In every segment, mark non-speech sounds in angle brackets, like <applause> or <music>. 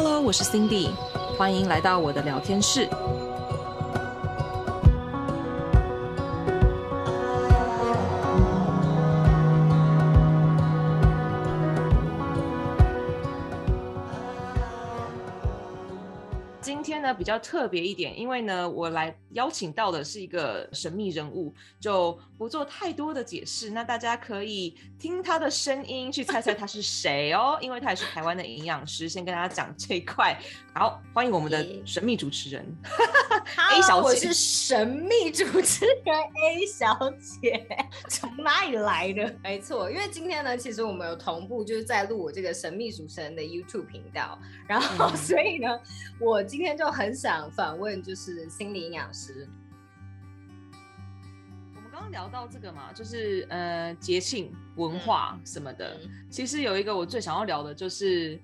Hello，我是 Cindy，欢迎来到我的聊天室。比较特别一点，因为呢，我来邀请到的是一个神秘人物，就不做太多的解释。那大家可以听他的声音去猜猜他是谁哦，因为他也是台湾的营养师。先跟大家讲这一块。好，欢迎我们的神秘主持人 A 小姐。我是神秘主持人 A 小姐，从哪里来的？没错，因为今天呢，其实我们有同步就是在录我这个神秘主持人的 YouTube 频道，然后所以呢，我今天就。很想访问，就是心理营养师。我们刚刚聊到这个嘛，就是呃节庆文化什么的。嗯、其实有一个我最想要聊的，就是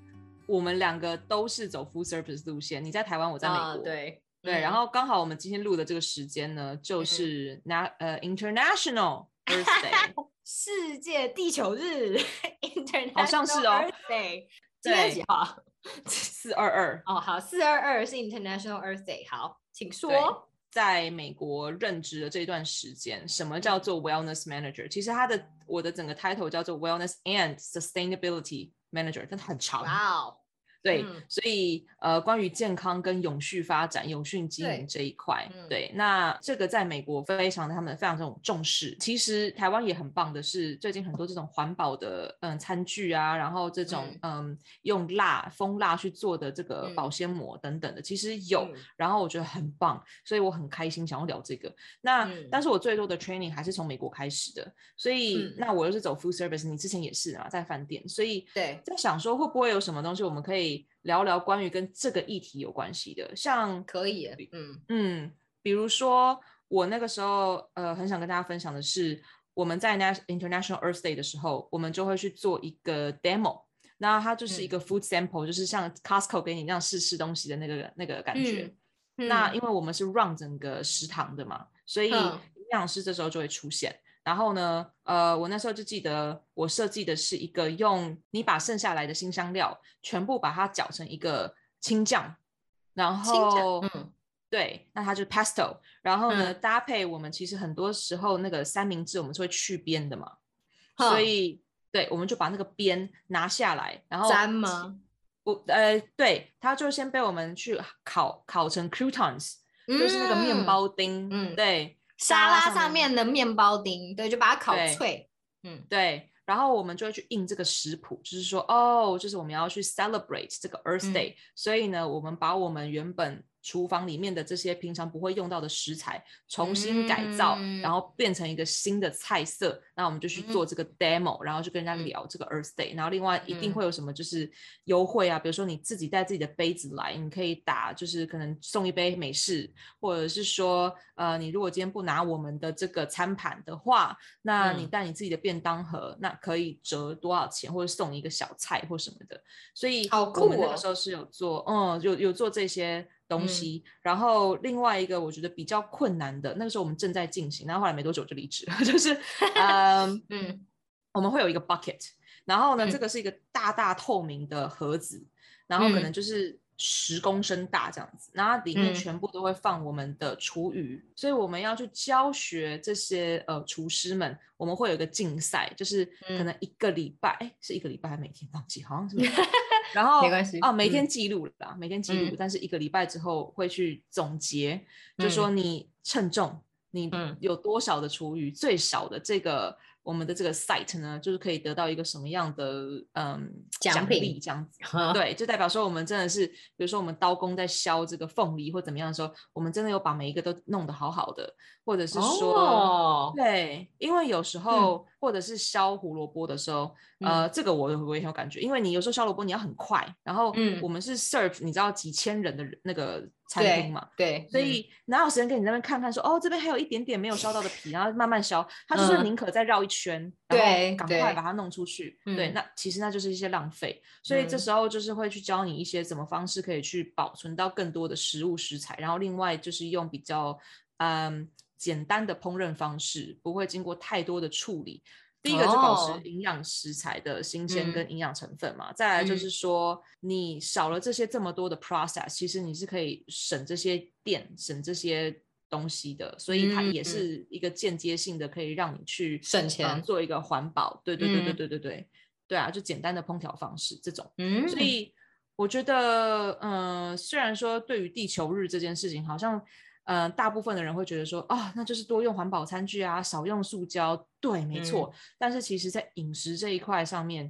我们两个都是走 full service 路线。你在台湾，我在美国。啊、对对，然后刚好我们今天录的这个时间呢，就是 <laughs> 那、嗯、呃 International Earth Day 世界地球日。International <laughs> 好像是哦。Earth Day 今天几号？四二二哦，好，四二二是 International Earth Day。好，请说。在美国任职的这段时间，什么叫做 Wellness Manager？其实它的我的整个 title 叫做 Wellness and Sustainability Manager，但它很长。哇哦。对，嗯、所以呃，关于健康跟永续发展、永续经营这一块，对，那这个在美国非常他们非常这种重视。其实台湾也很棒的是，最近很多这种环保的嗯餐具啊，然后这种嗯，嗯用蜡蜂蜡去做的这个保鲜膜等等的，嗯、其实有，嗯、然后我觉得很棒，所以我很开心想要聊这个。那、嗯、但是我最多的 training 还是从美国开始的，所以、嗯、那我又是走 food service，你之前也是啊，在饭店，所以对，在想说会不会有什么东西我们可以。聊聊关于跟这个议题有关系的，像可以，嗯。嗯，比如说我那个时候，呃，很想跟大家分享的是，我们在 International Earth Day 的时候，我们就会去做一个 demo，那它就是一个 food sample，、嗯、就是像 Costco 给你那样试吃东西的那个那个感觉。嗯。嗯、那因为我们是 run 整个食堂的嘛，所以营养师这时候就会出现。然后呢，呃，我那时候就记得我设计的是一个用你把剩下来的新香料全部把它搅成一个青酱，然后，嗯，对，那它就是 pesto，然后呢，嗯、搭配我们其实很多时候那个三明治我们是会去边的嘛，嗯、所以对，我们就把那个边拿下来，然后粘吗？不，呃，对，它就先被我们去烤烤成 croutons，、嗯、就是那个面包丁，嗯，对。沙拉上面的面包丁，对，就把它烤脆。嗯，对，然后我们就会去印这个食谱，就是说，哦，就是我们要去 celebrate 这个 Earth Day，嗯，所以呢，我们把我们原本厨房里面的这些平常不会用到的食材重新改造，嗯、然后变成一个新的菜色。那我们就去做这个 demo，、嗯、然后就跟人家聊这个 Earth Day。然后另外一定会有什么就是优惠啊，嗯、比如说你自己带自己的杯子来，你可以打就是可能送一杯美式，或者是说呃你如果今天不拿我们的这个餐盘的话，那你带你自己的便当盒，嗯、那可以折多少钱，或者送你一个小菜或什么的。所以我们那个时候是有做，哦、嗯，有有做这些。东西，嗯、然后另外一个我觉得比较困难的，那个时候我们正在进行，然后后来没多久就离职了，<laughs> 就是，嗯 <laughs> 嗯，我们会有一个 bucket，然后呢，嗯、这个是一个大大透明的盒子，然后可能就是十公升大这样子，然后里面全部都会放我们的厨余，嗯、所以我们要去教学这些呃厨师们，我们会有一个竞赛，就是可能一个礼拜，哎、嗯，是一个礼拜还是每天忘记，好像是。然后没关系哦，每天记录了啦，嗯、每天记录，但是一个礼拜之后会去总结，嗯、就说你称重，你有多少的厨余，嗯、最少的这个。我们的这个 site 呢，就是可以得到一个什么样的嗯奖励这样子，<laughs> 品对，就代表说我们真的是，比如说我们刀工在削这个凤梨或怎么样的时候，我们真的有把每一个都弄得好好的，或者是说，哦、对，因为有时候、嗯、或者是削胡萝卜的时候，嗯、呃，这个我我也很有感觉，因为你有时候削萝卜你要很快，然后我们是 serve 你知道几千人的那个。餐厅嘛，对，对，所以哪有时间跟你在那边看看说，哦，这边还有一点点没有削到的皮，然后慢慢削。他就是宁可再绕一圈，嗯、然后赶快把它弄出去。对，对，那其实那就是一些浪费。所以这时候就是会去教你一些怎么方式可以去保存到更多的食物食材，然后另外就是用比较嗯简单的烹饪方式，不会经过太多的处理。第一个就保持营养食材的新鲜跟营养成分嘛，嗯、再来就是说你少了这些这么多的 process，其实你是可以省这些电，省这些。东西的，所以它也是一个间接性的，可以让你去省钱，呃，做一个环保。对对对对对对对，嗯、对啊，就简单的烹调方式这种。嗯，所以我觉得，嗯、呃，虽然说对于地球日这件事情，好像，嗯、呃，大部分的人会觉得说，啊、哦，那就是多用环保餐具啊，少用塑胶。对，没错。嗯、但是其实，在饮食这一块上面，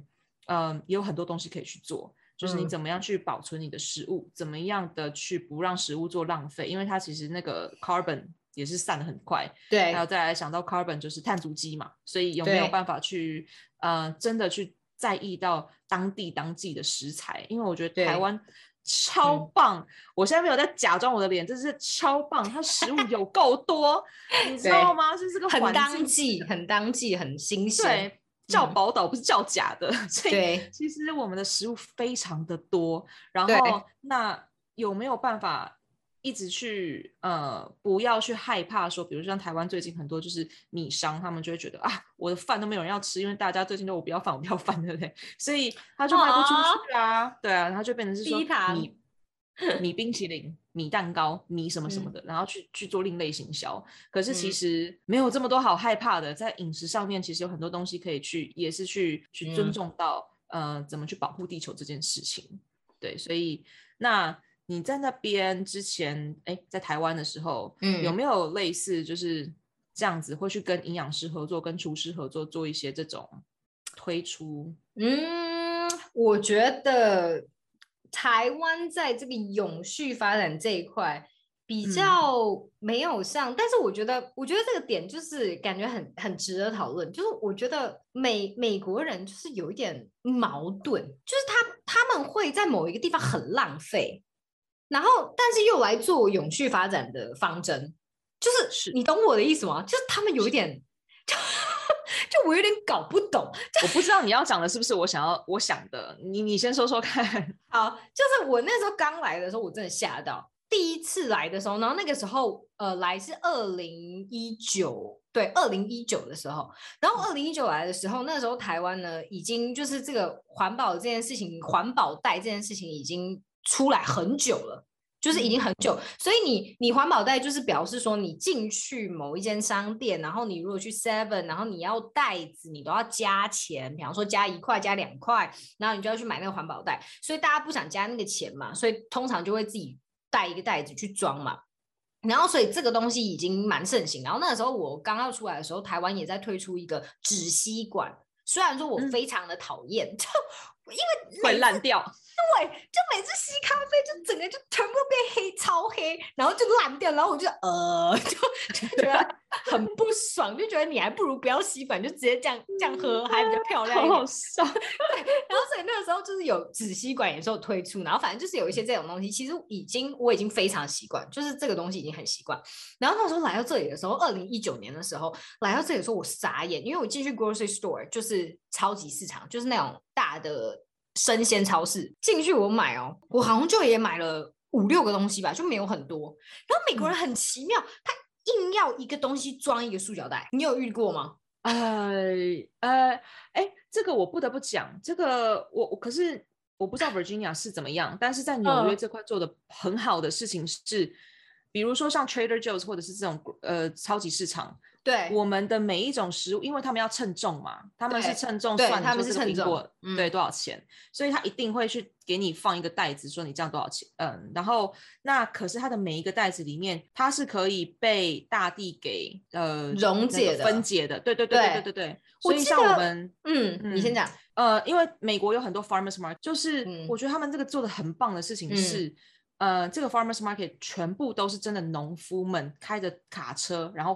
嗯、呃，也有很多东西可以去做。就是你怎么样去保存你的食物，嗯、怎么样的去不让食物做浪费，因为它其实那个 carbon 也是散的很快。对，还有再来想到 carbon 就是碳足迹嘛，所以有没有办法去呃真的去在意到当地当季的食材？因为我觉得台湾超棒，嗯、我现在没有在假装我的脸，这是超棒，它食物有够多，你知道吗？是这个很当季，很当季，很新鲜。对。叫宝岛不是叫假的，嗯、所以其实我们的食物非常的多。然后那有没有办法一直去呃，不要去害怕说，比如像台湾最近很多就是米商，他们就会觉得啊，我的饭都没有人要吃，因为大家最近都我不要饭，我不要饭，对不对？<laughs> 所以他就卖不出去啊，哦、对啊，然后就变成是说米米冰淇淋。米蛋糕、米什么什么的，嗯、然后去去做另类行销。可是其实没有这么多好害怕的，在饮食上面其实有很多东西可以去，也是去去尊重到、嗯、呃怎么去保护地球这件事情。对，所以那你在那边之前，哎，在台湾的时候，嗯，有没有类似就是这样子会去跟营养师合作、跟厨师合作做一些这种推出？嗯，我觉得。台湾在这个永续发展这一块比较没有像，嗯、但是我觉得，我觉得这个点就是感觉很很值得讨论。就是我觉得美美国人就是有一点矛盾，就是他他们会在某一个地方很浪费，然后但是又来做永续发展的方针，就是，是你懂我的意思吗？就是他们有一点。<laughs> 就我有点搞不懂，我不知道你要讲的是不是我想要我想的，你你先说说看。<laughs> 好，就是我那时候刚来的时候，我真的吓到。第一次来的时候，然后那个时候呃来是二零一九，对，二零一九的时候，然后二零一九来的时候，那时候台湾呢已经就是这个环保这件事情，环保袋这件事情已经出来很久了。就是已经很久，所以你你环保袋就是表示说，你进去某一间商店，然后你如果去 Seven，然后你要袋子，你都要加钱，比方说加一块、加两块，然后你就要去买那个环保袋。所以大家不想加那个钱嘛，所以通常就会自己带一个袋子去装嘛。然后所以这个东西已经蛮盛行。然后那个时候我刚要出来的时候，台湾也在推出一个纸吸管，虽然说我非常的讨厌，嗯、就因为会烂掉。对，就每次吸咖啡，就整个就全部变黑，超黑，然后就烂掉，然后我就呃，<laughs> 就就觉得很不爽，就觉得你还不如不要吸管，就直接这样这样喝，还比较漂亮一点。好好笑。对，然后所以那个时候就是有纸吸管，有时候推出，然后反正就是有一些这种东西，其实已经我已经非常习惯，就是这个东西已经很习惯。然后那时候来到这里的时候，二零一九年的时候来到这里的时候，我傻眼，因为我进去 grocery store 就是超级市场，就是那种大的。生鲜超市进去，我买哦，我好像就也买了五六个东西吧，就没有很多。然后美国人很奇妙，嗯、他硬要一个东西装一个塑胶袋，你有遇过吗？呃呃，哎，这个我不得不讲，这个我我可是我不知道 Virginia 是怎么样，但是在纽约这块做的很好的事情是，嗯、比如说像 Trader Joe's 或者是这种呃超级市场。对。我们的每一种食物，因为他们要称重嘛，他们是称重算，他们是称重，对多少钱，所以他一定会去给你放一个袋子，说你这样多少钱，嗯，然后那可是它的每一个袋子里面，它是可以被大地给呃溶解的、分解的，对对对对对对对。所以像我们，嗯，你先讲，呃，因为美国有很多 farmers market，就是我觉得他们这个做的很棒的事情是，呃，这个 farmers market 全部都是真的农夫们开着卡车，然后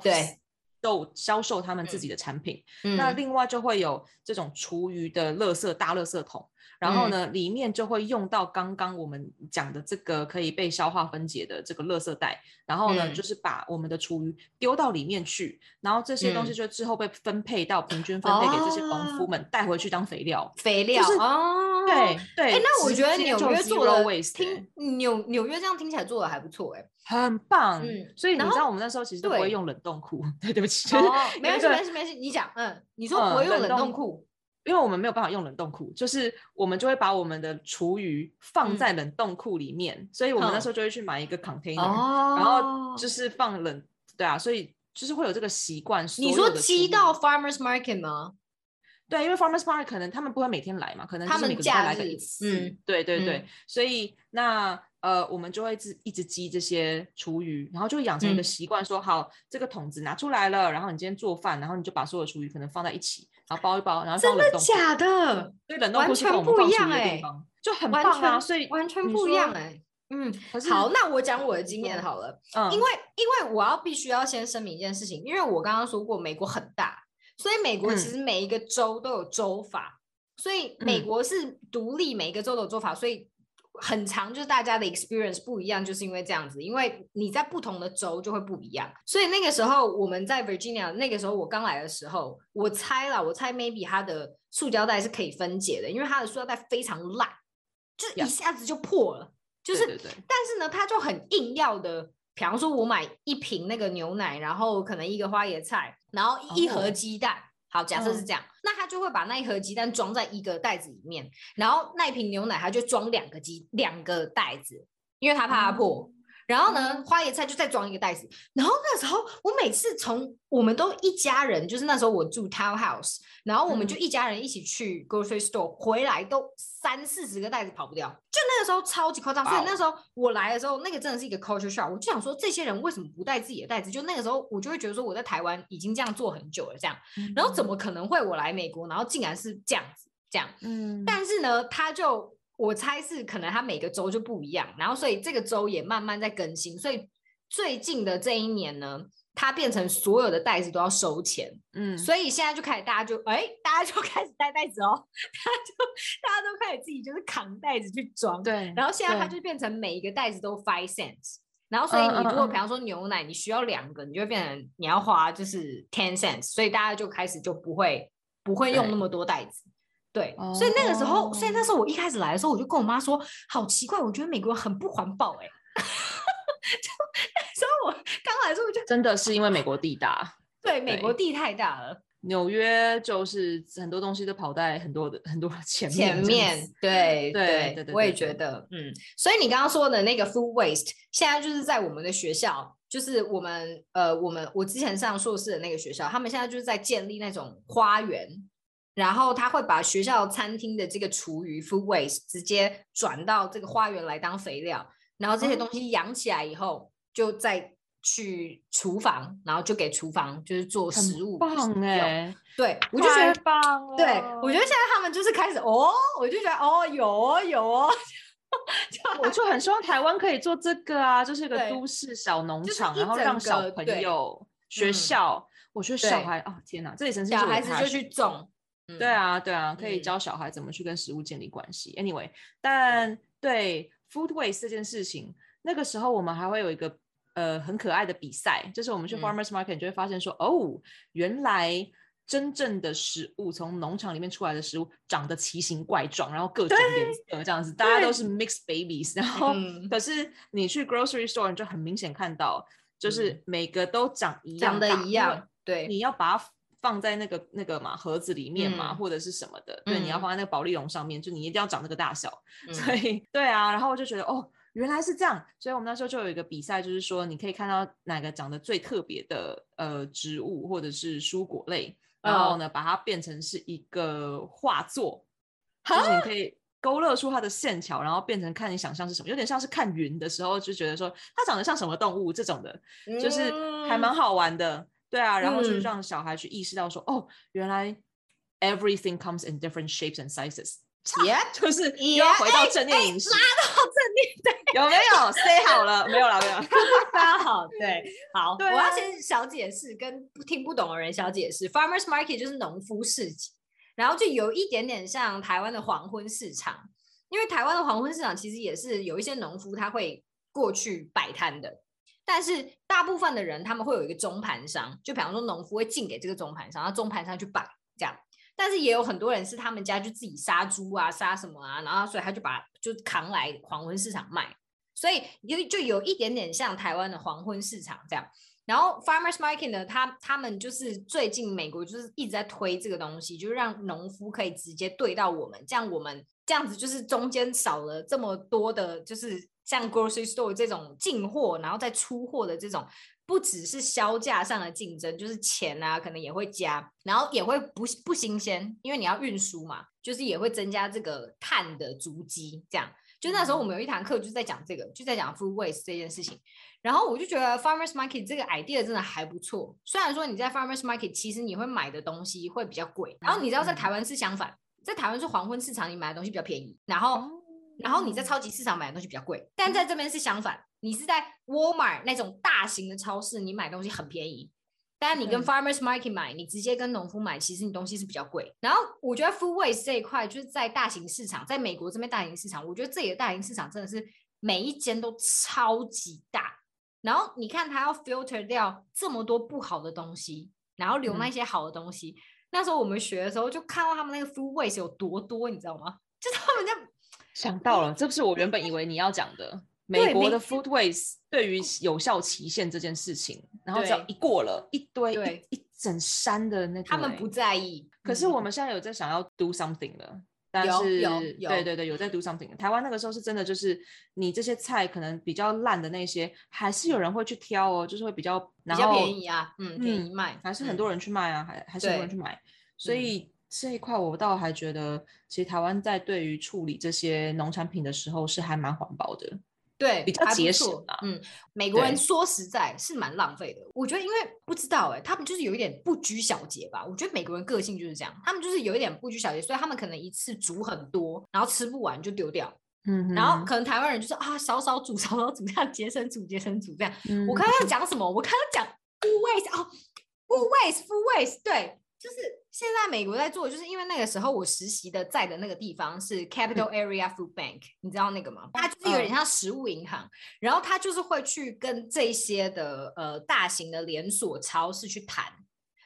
对。都销售他们自己的产品，嗯、那另外就会有这种厨余的垃圾大垃圾桶，然后呢，嗯、里面就会用到刚刚我们讲的这个可以被消化分解的这个垃圾袋，然后呢，嗯、就是把我们的厨余丢到里面去，然后这些东西就之后被分配到平均分配给这些农夫们带回去当肥料，肥料就是哦，对对。哎，那我觉得纽约做的听纽纽约这样听起来做的还不错，哎。很棒，嗯，所以你知道我们那时候其实都不会用冷冻库，<laughs> 对对不起。哦，没关系，没关系，没关系，你讲，嗯，你说不会用冷冻库。因为我们没有办法用冷冻库，就是我们就会把我们的厨余放在冷冻库里面，嗯、所以我们那时候就会去买一个 container，、哦、然后就是放冷，对啊，所以就是会有这个习惯。你说寄到 farmers market 吗？对，因为 farmers market 可能他们不会每天来嘛，可能就是每个礼拜来个一次。嗯，对对对，嗯、所以那。呃，我们就会一直一直积这些厨余，然后就会养成一个习惯说，说、嗯、好这个桶子拿出来了，然后你今天做饭，然后你就把所有厨余可能放在一起，然后包一包，然后。真的假的？对，冷冻库是我们放厨余的地方，就很棒啊！所以完全不一样哎、欸。嗯，好，那我讲我的经验好了，嗯，因为因为我要必须要先声明一件事情，因为我刚刚说过美国很大，所以美国其实每一个州都有州法，嗯、所以美国是独立，每一个州都有州法，所以。很长，就是大家的 experience 不一样，就是因为这样子，因为你在不同的州就会不一样。所以那个时候我们在 Virginia，那个时候我刚来的时候，我猜了，我猜 maybe 它的塑胶袋是可以分解的，因为它的塑胶袋非常烂，就一下子就破了。就是，对对对，但是呢，它就很硬要的，比方说我买一瓶那个牛奶，然后可能一个花椰菜，然后一盒鸡蛋。Oh. 好，假设是这样，嗯，那他就会把那一盒鸡蛋装在一个袋子里面，然后那一瓶牛奶他就装两个鸡两个袋子，因为他怕它破。嗯然后呢，花椰菜就再装一个袋子。然后那时候，我每次从我们都一家人，就是那时候我住 townhouse，然后我们就一家人一起去 grocery store，回来都三四十个袋子跑不掉。就那个时候超级夸张。所以那时候我来的时候，那个真的是一个 culture shock。我就想说，这些人为什么不带自己的袋子？就那个时候，我就会觉得说，我在台湾已经这样做很久了，这样。然后怎么可能会我来美国，然后竟然是这样子这样？嗯。但是呢，他就。我猜是可能它每个州就不一样，然后所以这个州也慢慢在更新，所以最近的这一年呢，它变成所有的袋子都要收钱，嗯，所以现在就开始大家就哎，大家就开始带袋子哦，大家就大家都开始自己就是扛袋子去装，对，然后现在它就变成每一个袋子都 five cents，然后所以你如果比方说牛奶你需要两个，你就会变成你要花就是 ten cents，所以大家就开始就不会不会用那么多袋子。对，所以那个时候，oh. 所以那时候我一开始来的时候，我就跟我妈说，好奇怪，我觉得美国很不环保哎。<laughs> 就那时候我刚来的时候，我就真的是因为美国地大，对，美国地太大了。纽约就是很多东西都跑在很多的很多前面，前面，<laughs> 对对对对，我也觉得，嗯。所以你刚刚说的那个 food waste，现在就是在我们的学校，就是我们呃，我们我之前上硕士的那个学校，他们现在就是在建立那种花园。然后他会把学校餐厅的这个厨余 food waste 直接转到这个花园来当肥料，然后这些东西养起来以后，就再去厨房，然后就给厨房就是做食物。棒哎！对，我就觉得棒。对，我觉得现在他们就是开始哦，我就觉得哦，有哦有哦，<laughs> 就我就很希望台湾可以做这个啊，就是一个都市小农场，然后让小朋友学校，我觉得小孩啊，天哪，这里真是小孩子就去种。对啊，对啊，可以教小孩怎么去跟食物建立关系。嗯、Anyway，但对 food waste 这件事情，那个时候我们还会有一个呃很可爱的比赛，就是我们去 farmers market 就会发现说，嗯、哦，原来真正的食物从农场里面出来的食物长得奇形怪状，然后各种颜色这样子，大家都是 mixed babies。然后、嗯、可是你去 grocery store 你就很明显看到，就是每个都长一样，长得一样。对，你要把它。放在那个那个嘛盒子里面嘛，嗯、或者是什么的，对，嗯、你要放在那个保丽龙上面，就你一定要长那个大小。<laughs> 嗯、所以对啊，然后我就觉得哦，原来是这样。所以我们那时候就有一个比赛，就是说你可以看到哪个长得最特别的呃植物或者是蔬果类，然后呢、哦、把它变成是一个画作，就是你可以勾勒出它的线条，然后变成看你想象是什么，有点像是看云的时候就觉得说它长得像什么动物这种的，就是还蛮好玩的。对啊，然后就是让小孩去意识到说，嗯、哦，原来 everything comes in different shapes and sizes。Yeah，就是又要回到正念饮食，拉到正念，对，有没有？Say 好了，没有了，没有。大家好，对，好，啊、我要先小解释，跟听不懂的人小解释。Farmers Market 就是农夫市集，然后就有一点点像台湾的黄昏市场，因为台湾的黄昏市场其实也是有一些农夫他会过去摆摊的。但是大部分的人他们会有一个中盘商，就比方说农夫会进给这个中盘商，然后中盘商去摆这样。但是也有很多人是他们家就自己杀猪啊、杀什么啊，然后所以他就把就扛来黄昏市场卖，所以有就有一点点像台湾的黄昏市场这样。然后 farmers market 呢，他他们就是最近美国就是一直在推这个东西，就是让农夫可以直接对到我们，这样我们这样子就是中间少了这么多的，就是像 grocery store 这种进货然后再出货的这种，不只是销价上的竞争，就是钱啊可能也会加，然后也会不不新鲜，因为你要运输嘛，就是也会增加这个碳的足迹，这样。就那时候我们有一堂课就是在讲这个，就在讲 food waste 这件事情。然后我就觉得 farmers market 这个 idea 真的还不错。虽然说你在 farmers market，其实你会买的东西会比较贵。然后你知道在台湾是相反，在台湾是黄昏市场，你买的东西比较便宜。然后，然后你在超级市场买的东西比较贵。但在这边是相反，你是在 Walmart 那种大型的超市，你买东西很便宜。但你跟 farmers market 买，你直接跟农夫买，其实你东西是比较贵。然后我觉得 food waste 这一块就是在大型市场，在美国这边大型市场，我觉得这里的大型市场真的是每一间都超级大。然后你看，它要 filter 掉这么多不好的东西，然后留那些好的东西。嗯、那时候我们学的时候，就看到他们那个 food waste 有多多，你知道吗？<laughs> 就他们就想到了，这不是我原本以为你要讲的美国的 food waste 对于有效期限这件事情，然后只要一过了一堆一一整山的那个，他们不在意。可是我们现在有在想要 do something 了。但是，对对对，有在 do something。台湾那个时候是真的，就是你这些菜可能比较烂的那些，还是有人会去挑哦，就是会比较比较便宜啊，嗯，便宜卖，还是很多人去卖啊，还还是很多人去买。所以这一块我倒还觉得，其实台湾在对于处理这些农产品的时候是还蛮环保的。对，比较节省啊。嗯，美国人说实在是蛮浪费的。我觉得，因为不知道哎、欸，他们就是有一点不拘小节吧。我觉得美国人个性就是这样，他们就是有一点不拘小节，所以他们可能一次煮很多，然后吃不完就丢掉。嗯哼，然后可能台湾人就是啊，少少煮，少少煮，这样节省煮，节省煮这样。嗯、我刚刚要讲什么？我刚刚讲 food waste 哦，food waste，food waste，对。就是现在美国在做，就是因为那个时候我实习的在的那个地方是 Capital Area Food Bank，嗯、你知道那个吗？它就是有点像食物银行，嗯、然后它就是会去跟这些的呃大型的连锁超市去谈，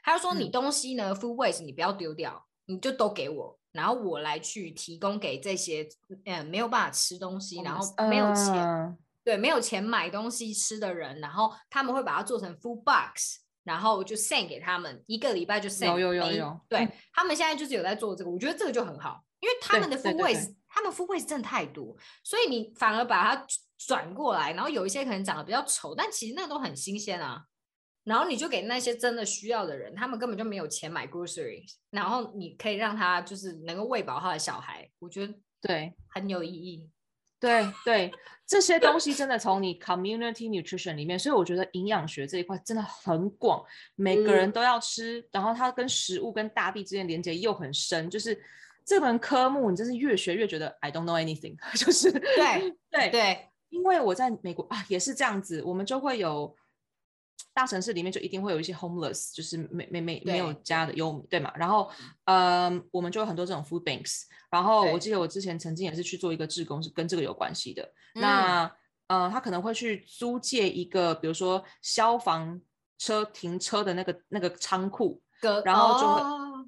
他就说你东西呢、嗯、food waste 你不要丢掉，你就都给我，然后我来去提供给这些呃没有办法吃东西，然后没有钱、呃、对没有钱买东西吃的人，然后他们会把它做成 food box。然后就 send 给他们，一个礼拜就 send。有有有有。对、嗯、他们现在就是有在做这个，我觉得这个就很好，因为他们的 food waste，他们 food waste 真的太多，所以你反而把它转过来，然后有一些可能长得比较丑，但其实那都很新鲜啊。然后你就给那些真的需要的人，他们根本就没有钱买 groceries，然后你可以让他就是能够喂饱他的小孩，我觉得对很有意义。对对，这些东西真的从你 community nutrition 里面，所以我觉得营养学这一块真的很广，每个人都要吃，嗯、然后它跟食物跟大地之间连接又很深，就是这门科目你真是越学越觉得 I don't know anything，<laughs> 就是对对对，对因为我在美国啊也是这样子，我们就会有。大城市里面就一定会有一些 homeless，就是没没没没有家的游民，对嘛？然后，嗯，我们就有很多这种 food banks。然后我记得我之前曾经也是去做一个志工，是跟这个有关系的。那，呃，他可能会去租借一个，比如说消防车停车的那个那个仓库，然后就会，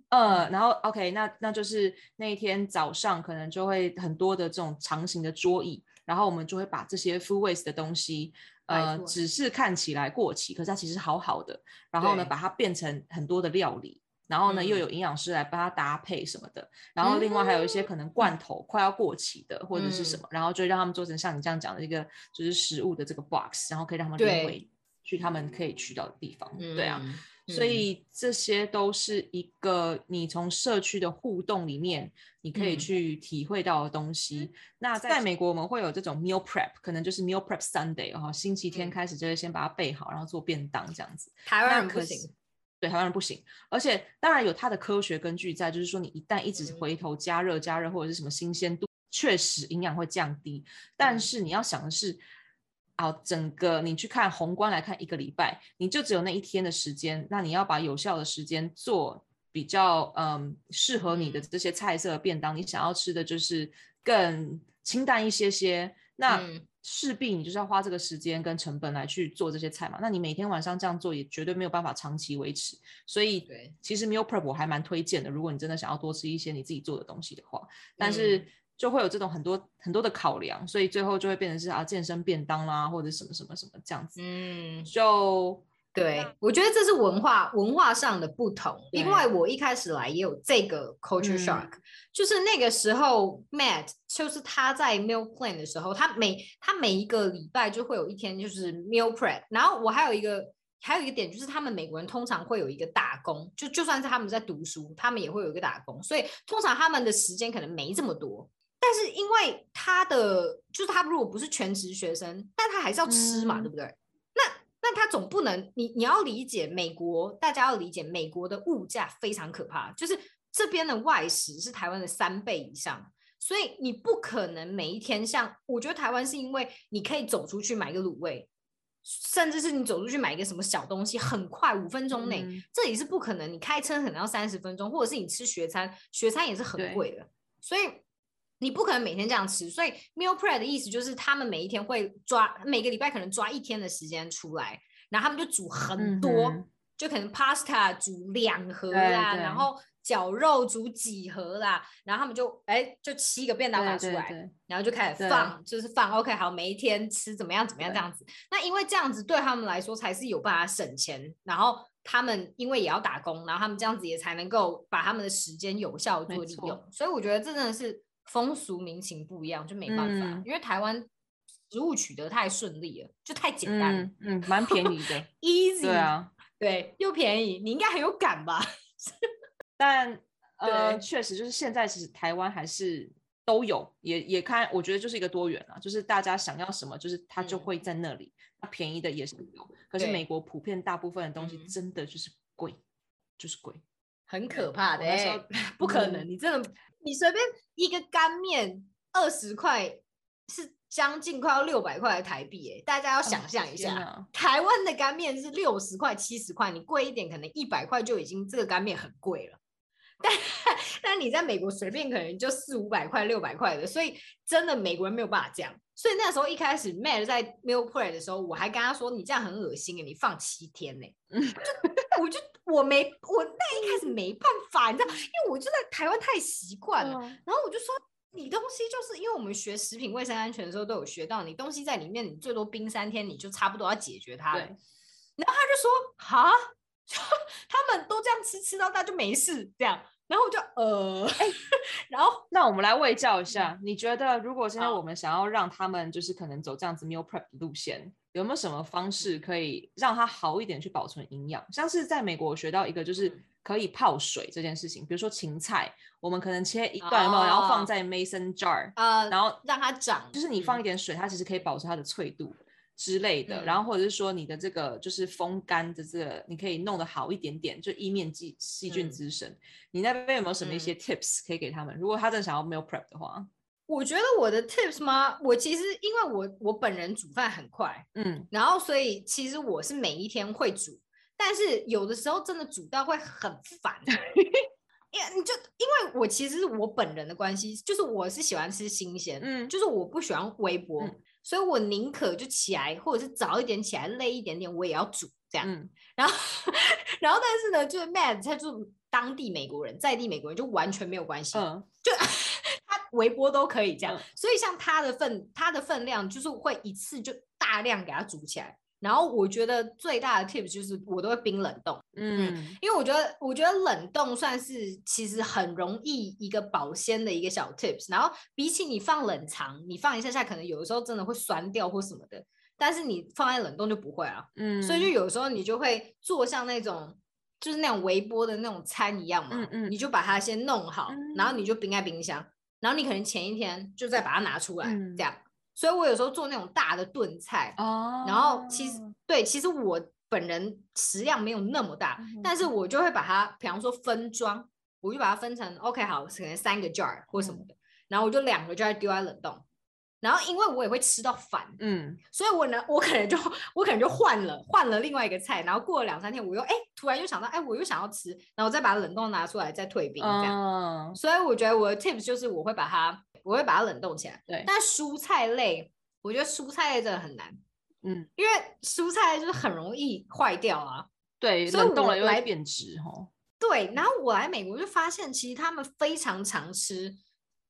呃，然后 OK，那那就是那一天早上可能就会很多的这种长形的桌椅，然后我们就会把这些 food waste 的东西。呃，只是看起来过期，可是它其实好好的。然后呢，把它变成很多的料理，然后呢，嗯、又有营养师来帮它搭配什么的。然后另外还有一些可能罐头快要过期的、嗯、或者是什么，然后就让他们做成像你这样讲的一个就是食物的这个 box，然后可以让他们拎回去他们可以去到的地方。对，对啊。所以这些都是一个你从社区的互动里面，你可以去体会到的东西。嗯、那在美国，我们会有这种 meal prep，可能就是 meal prep Sunday 哈，星期天开始就会先把它备好，然后做便当这样子。台湾人不行，对，台湾人不行。而且当然有它的科学根据在，就是说你一旦一直回头加热加热或者是什么新鲜度，确实营养会降低。但是你要想的是。啊，整个你去看宏观来看，一个礼拜你就只有那一天的时间，那你要把有效的时间做比较嗯适合你的这些菜色便当，你想要吃的就是更清淡一些些，那势必你就是要花这个时间跟成本来去做这些菜嘛。那你每天晚上这样做也绝对没有办法长期维持，所以其实 meal prep 我还蛮推荐的，如果你真的想要多吃一些你自己做的东西的话，但是。嗯就会有这种很多很多的考量，所以最后就会变成是啊健身便当啦，或者什么什么什么这样子。嗯，就对，我觉得这是文化文化上的不同，因为我一开始来也有这个 culture shock，、嗯、就是那个时候 Matt 就是他在 meal plan 的时候，他每他每一个礼拜就会有一天就是 meal prep，然后我还有一个还有一个点就是他们美国人通常会有一个打工，就就算是他们在读书，他们也会有一个打工，所以通常他们的时间可能没这么多，但是因为他的就是他如果不是全职学生，但他还是要吃嘛，嗯、对不对？那那他总不能，你你要理解美国，大家要理解美国的物价非常可怕，就是这边的外食是台湾的三倍以上，所以你不可能每一天像，我觉得台湾是因为你可以走出去买个卤味，甚至是你走出去买一个什么小东西，很快五分钟内，嗯、这里是不可能，你开车可能要三十分钟，或者是你吃学餐，学餐也是很贵的，所以。你不可能每天这样吃，所以 meal prep 的意思就是他们每一天会抓每个礼拜可能抓一天的时间出来，然后他们就煮很多，嗯、就可能 pasta 煮两盒啦，然后绞肉煮几盒啦，然后他们就哎就七个便当拿出来，然后就开始放，就是放 OK 好，每一天吃怎么样怎么样这样子。那因为这样子对他们来说才是有办法省钱，然后他们因为也要打工，然后他们这样子也才能够把他们的时间有效做利用。所以我觉得这真的是。风俗民情不一样，就没办法，嗯、因为台湾食物取得太顺利了，就太简单嗯，嗯，蛮便宜的，<laughs> easy，对啊，<laughs> 对，又便宜，你应该很有感吧？<laughs> 但呃，确实就是现在其实台湾还是都有，也也看，我觉得就是一个多元啊，就是大家想要什么，就是它就会在那里，那、嗯、便宜的也是有，可是美国普遍大部分的东西真的就是贵，嗯、就是贵，很可怕的、欸，不可能，你真的。你随便一个干面二十块，是将近快要六百块的台币哎，大家要想象一下，哦、台湾的干面是六十块、七十块，你贵一点可能一百块就已经这个干面很贵了。<laughs> 但但你在美国随便可能就四五百块、六百块的，所以真的美国人没有办法这样。所以那时候一开始 Matt 在 meal prep 的时候，我还跟他说：“你这样很恶心哎，你放七天 <laughs> 呢？”我就我没我那一开始没办法，你知道，因为我就在台湾太习惯了。嗯、然后我就说，你东西就是因为我们学食品卫生安全的时候都有学到，你东西在里面，你最多冰三天，你就差不多要解决它。对。然后他就说：“哈，<laughs> 他们都吃，吃到大就没事这样。”然后我就呃，哎，然后那我们来喂教一下，你觉得如果现在我们想要让他们就是可能走这样子 meal prep 的路线？有没有什么方式可以让它好一点去保存营养？像是在美国我学到一个就是可以泡水这件事情，比如说芹菜，我们可能切一段有没有，然后放在 mason jar，呃，然后让它长，就是你放一点水，它其实可以保持它的脆度之类的。然后或者是说你的这个就是风干的这个，你可以弄得好一点点，就以免细细菌滋生。你那边有没有什么一些 tips 可以给他们？如果他真的想要 meal prep 的话？我觉得我的 tips 吗？我其实因为我我本人煮饭很快，嗯，然后所以其实我是每一天会煮，但是有的时候真的煮到会很烦，<laughs> 因为你就因为我其实是我本人的关系，就是我是喜欢吃新鲜，嗯，就是我不喜欢微波，嗯、所以我宁可就起来或者是早一点起来累一点点，我也要煮这样，嗯、然后然后但是呢，就是 Matt 他就当地美国人，在地美国人就完全没有关系，嗯，就。<laughs> 微波都可以这样，所以像他的分，他的分量就是会一次就大量给他煮起来。然后我觉得最大的 tips 就是我都会冰冷冻，嗯，因为我觉得我觉得冷冻算是其实很容易一个保鲜的一个小 tips。然后比起你放冷藏，你放一下下可能有的时候真的会酸掉或什么的，但是你放在冷冻就不会啊，嗯，所以就有时候你就会做像那种就是那种微波的那种餐一样嘛，嗯嗯，你就把它先弄好，然后你就冰在冰箱。然后你可能前一天就再把它拿出来，嗯、这样。所以我有时候做那种大的炖菜，哦、然后其实对，其实我本人食量没有那么大，嗯、但是我就会把它，比方说分装，我就把它分成 OK 好，可能三个 jar 或什么的，嗯、然后我就两个 jar 丢在冷冻。然后因为我也会吃到烦，嗯，所以我呢，我可能就我可能就换了换了另外一个菜，然后过了两三天，我又哎突然又想到，哎我又想要吃，然后再把冷冻拿出来再退冰这样，嗯、所以我觉得我的 tips 就是我会把它我会把它冷冻起来，对。但蔬菜类，我觉得蔬菜类真的很难，嗯，因为蔬菜就是很容易坏掉啊，对，所以冷冻了又来贬值哈。对，然后我来美国就发现，其实他们非常常吃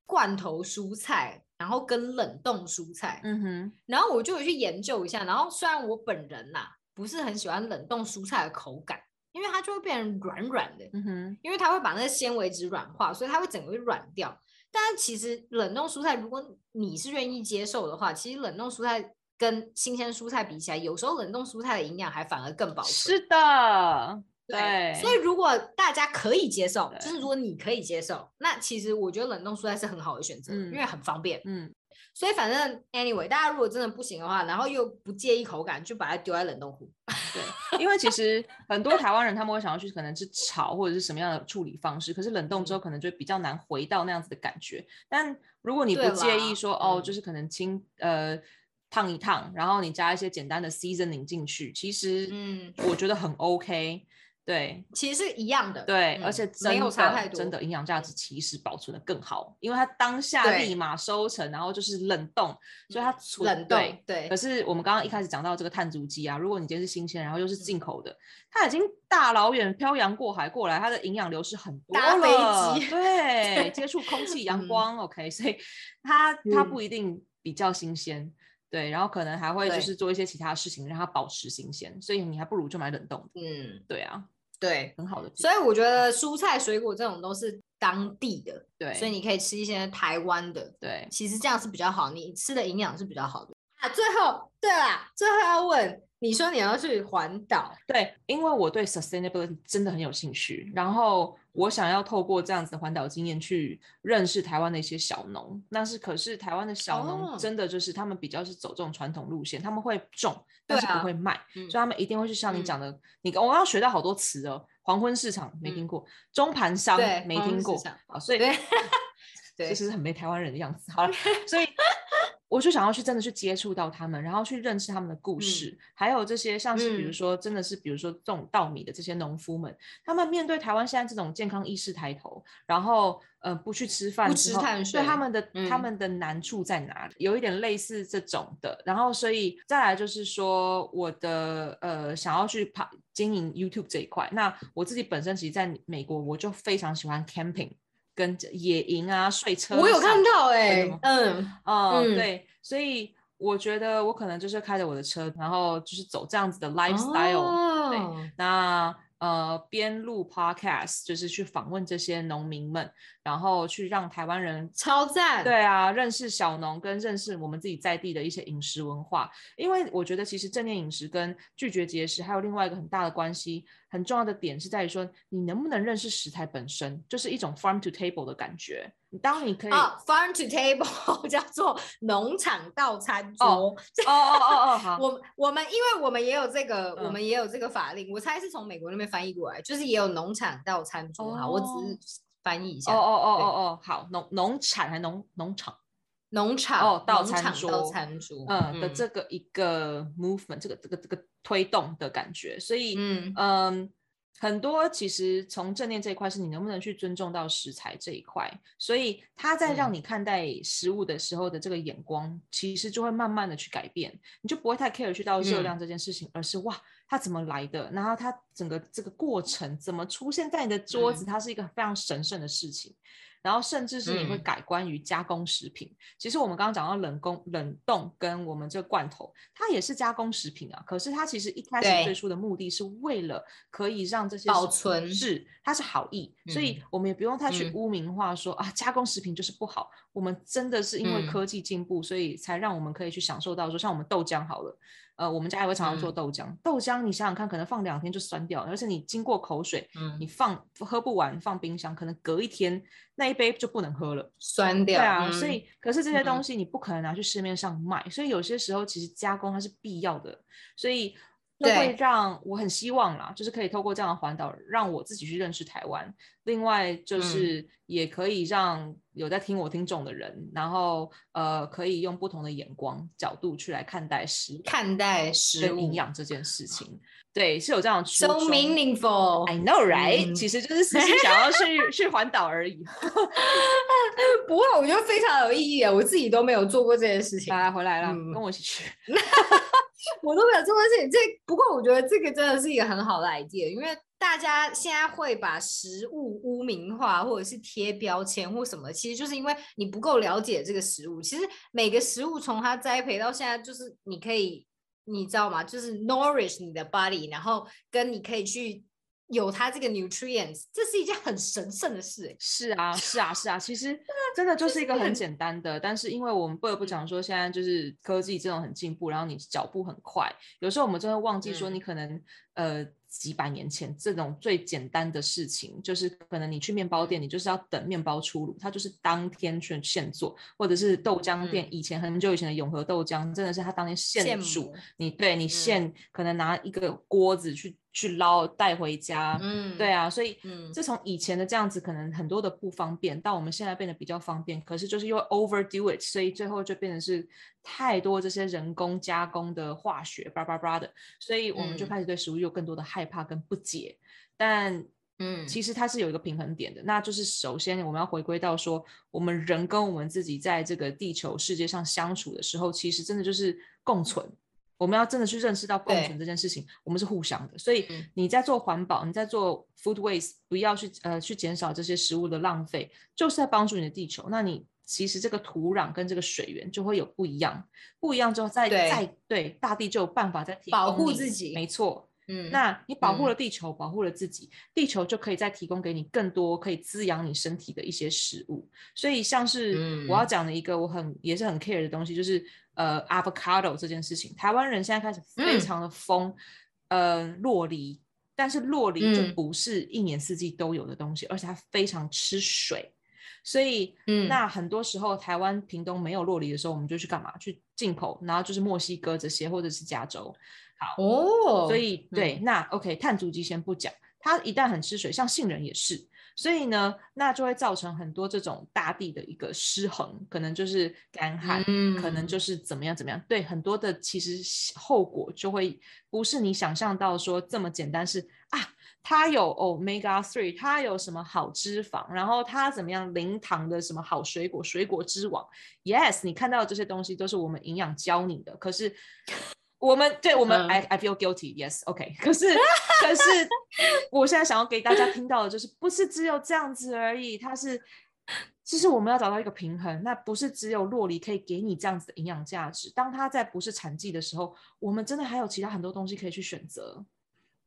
罐头蔬菜。然后跟冷冻蔬菜，嗯哼，然后我就有去研究一下，然后虽然我本人呐、啊，不是很喜欢冷冻蔬菜的口感，因为它就会变成软软的。嗯哼，因为它会把那个纤维质软化，所以它会整个会软掉。但其实冷冻蔬菜，如果你是愿意接受的话，其实冷冻蔬菜跟新鲜蔬菜比起来，有时候冷冻蔬菜的营养还反而更保存。是的。对，对，所以如果大家可以接受，就是如果你可以接受，那其实我觉得冷冻蔬菜是很好的选择，嗯，因为很方便。嗯，所以反正 anyway，大家如果真的不行的话，然后又不介意口感，就把它丢在冷冻库。<laughs> 对，因为其实很多台湾人他们会想要去可能是炒或者是什么样的处理方式，可是冷冻之后可能就比较难回到那样子的感觉。但如果你不介意说哦，就是可能清呃烫一烫，然后你加一些简单的 seasoning 进去，其实嗯，我觉得很 OK。对，其实是一样的。对，嗯、而且真的没有差太多，真的营养价值其实保存的更好，因为它当下立马收成，然后就是冷冻，所以它存冷冻。对，对。可是我们刚刚一开始讲到这个碳足迹啊，如果你今天是新鲜，然后又是进口的，嗯、它已经大老远漂洋过海过来，它的营养流失很多了。搭飞机。对，接触空气、<laughs> 阳光、嗯、，OK，所以它它不一定比较新鲜。嗯、对，然后可能还会就是做一些其他事情让它保持新鲜，所以你还不如就买冷冻。嗯，对啊。对，很好的。所以我觉得蔬菜水果这种都是当地的，对，所以你可以吃一些台湾的，对，其实这样是比较好，你吃的营养是比较好的。啊，最后，对啦，最后要问。你说你要去环岛，对，因为我对 sustainability 真的很有兴趣，然后我想要透过这样子的环岛经验去认识台湾的一些小农。那是可是台湾的小农真的就是他们比较是走这种传统路线，他们会种，但是不会卖，所以他们一定会去像你讲的，嗯、你我刚刚学到好多词哦，黄昏市场没听过，嗯、中盘商没听过，啊，所以对，<laughs> 其实很没台湾人的样子。好了，<laughs> 所以。我就想要去真的去接触到他们，然后去认识他们的故事，嗯、还有这些像是比如说真的是比如说种稻米的这些农夫们，嗯、他们面对台湾现在这种健康意识抬头，然后呃不去吃饭，不吃碳水，对他们的、嗯、他们的难处在哪里？有一点类似这种的，然后所以再来就是说我的呃想要去跑经营 YouTube 这一块，那我自己本身其实在美国我就非常喜欢 camping。跟野营啊，睡车，我有看到哎、欸，嗯嗯，嗯对，所以我觉得我可能就是开着我的车，然后就是走这样子的 lifestyle，、哦、对，那。呃，边录 podcast 就是去访问这些农民们，然后去让台湾人超赞。对啊，认识小农跟认识我们自己在地的一些饮食文化。因为我觉得其实正念饮食跟拒绝节食还有另外一个很大的关系，很重要的点是在于说你能不能认识食材本身，就是一种 farm to table 的感觉。当你可以哦、oh，farm to table <laughs> 叫做农场到餐桌。哦哦哦哦，好。<laughs> 我我们因为我们也有这个，嗯、我们也有这个法令，我猜是从美国那边翻译过来，就是也有农场到餐桌。哈、哦，我只是翻译一下。哦哦哦哦哦，好，农农产还农农场，农场哦到餐桌到餐桌，嗯的这个一个 movement，这个这个这个推动的感觉，所以嗯。嗯。很多其实从正念这一块是你能不能去尊重到食材这一块，所以他在让你看待食物的时候的这个眼光，嗯、其实就会慢慢的去改变，你就不会太 care 去到热量这件事情，嗯、而是哇，它怎么来的，然后它整个这个过程怎么出现在你的桌子，它是一个非常神圣的事情。然后甚至是你会改观于加工食品。嗯、其实我们刚刚讲到冷工、冷冻跟我们这个罐头，它也是加工食品啊。可是它其实一开始最初的目的是为了可以让这些保存，是它是好意，嗯、所以我们也不用太去污名化说、嗯、啊加工食品就是不好。我们真的是因为科技进步，嗯、所以才让我们可以去享受到说，像我们豆浆好了。呃，我们家也会常常做豆浆。嗯、豆浆，你想想看，可能放两天就酸掉，而且你经过口水，嗯、你放喝不完，放冰箱，可能隔一天那一杯就不能喝了，酸掉。对啊，嗯、所以可是这些东西你不可能拿去市面上卖，嗯、所以有些时候其实加工它是必要的，所以。就会让我很希望啦，就是可以透过这样的环岛，让我自己去认识台湾。另外，就是也可以让有在听我听众的人，嗯、然后呃，可以用不同的眼光角度去来看待食看待食物营养这件事情。对，是有这样的。So meaningful. I know, right？、嗯、其实就是私心想要去去环岛而已。<laughs> 不过我觉得非常有意义啊！我自己都没有做过这件事情。来回来了，嗯、跟我一起去。<laughs> 我都没有做过事情，这不过我觉得这个真的是一个很好的 idea，因为大家现在会把食物污名化，或者是贴标签或什么，其实就是因为你不够了解这个食物。其实每个食物从它栽培到现在，就是你可以你知道吗？就是 nourish 你的 body，然后跟你可以去。有它这个 nutrients，这是一件很神圣的事。是啊，是啊，是啊。其实真的就是一个很简单的，但是因为我们不得不讲说，现在就是科技这种很进步，然后你脚步很快，有时候我们真的忘记说，你可能、嗯、呃几百年前这种最简单的事情，就是可能你去面包店，你就是要等面包出炉，它就是当天去现做，或者是豆浆店，以前很久以前的永和豆浆，真的是它当天现煮，你对你现可能拿一个锅子去。去捞带回家，嗯，对啊，所以，嗯，自从以前的这样子，可能很多的不方便，到我们现在变得比较方便，可是就是因为 overdo it，所以最后就变成是太多这些人工加工的化学，叭叭叭的，所以我们就开始对食物有更多的害怕跟不解。嗯、但，嗯，其实它是有一个平衡点的，那就是首先我们要回归到说，我们人跟我们自己在这个地球世界上相处的时候，其实真的就是共存。我们要真的去认识到共存这件事情，我们是互相的。所以你在做环保，你在做 food waste，不要去呃去减少这些食物的浪费，就是在帮助你的地球。那你其实这个土壤跟这个水源就会有不一样，不一样之后再再对大地就有办法再保护自己。没错，嗯，那你保护了地球，嗯，保护了自己，地球就可以再提供给你更多可以滋养你身体的一些食物。所以像是我要讲的一个我很也是很 care 的东西，就是。呃，avocado 这件事情，台湾人现在开始非常的疯，嗯、呃，洛梨，但是洛梨就不是一年四季都有的东西，嗯、而且它非常吃水，所以，嗯，那很多时候台湾屏东没有洛梨的时候，我们就去干嘛？去进口，然后就是墨西哥这些或者是加州，好哦，所以对，嗯、那 OK，碳足迹先不讲，它一旦很吃水，像杏仁也是。所以呢，那就会造成很多这种大地的一个失衡，可能就是干旱，嗯，可能就是怎么样怎么样。对，很多的其实后果就会不是你想象到说这么简单是，是啊，它有 Omega Three，它有什么好脂肪，然后它怎么样零糖的什么好水果，水果之王。Yes，你看到的这些东西都是我们营养教你的，可是。我们对我们、嗯、I I feel guilty. Yes, OK. 可 <laughs> 是可是，<laughs> 我现在想要给大家听到的就是，不是只有这样子而已。它是，就是我们要找到一个平衡。那不是只有洛梨可以给你这样子的营养价值。当它在不是产季的时候，我们真的还有其他很多东西可以去选择。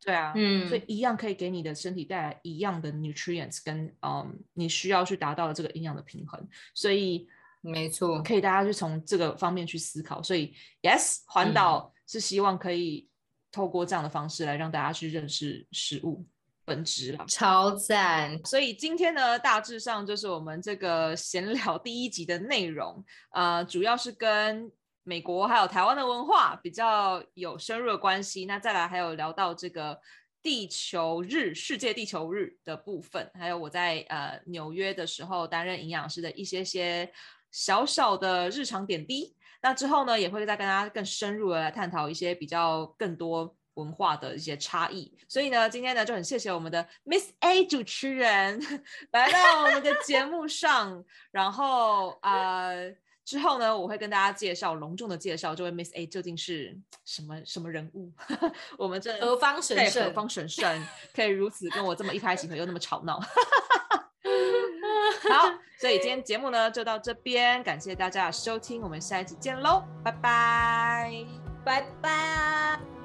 对啊，嗯，所以一样可以给你的身体带来一样的 nutrients，跟嗯，你需要去达到的这个营养的平衡。所以没错，可以大家去从这个方面去思考。所以 Yes，环岛。嗯是希望可以透过这样的方式来让大家去认识食物本质啦，超赞！所以今天呢，大致上就是我们这个闲聊第一集的内容，呃，主要是跟美国还有台湾的文化比较有深入的关系。那再来还有聊到这个地球日、世界地球日的部分，还有我在呃纽约的时候担任营养师的一些些小小的日常点滴。那之后呢，也会再跟大家更深入的来探讨一些比较更多文化的一些差异。所以呢，今天呢就很谢谢我们的 Miss A 主持人 <laughs> 来到我们的节目上。然后呃，之后呢，我会跟大家介绍隆重的介绍这位 Miss A 究竟是什么什么人物。<laughs> 我们这何方神圣？何方神圣可以如此跟我这么一拍即合，又那么吵闹。<laughs> <laughs> 好，所以今天节目呢就到这边，感谢大家收听，我们下一集见喽，拜拜，拜拜。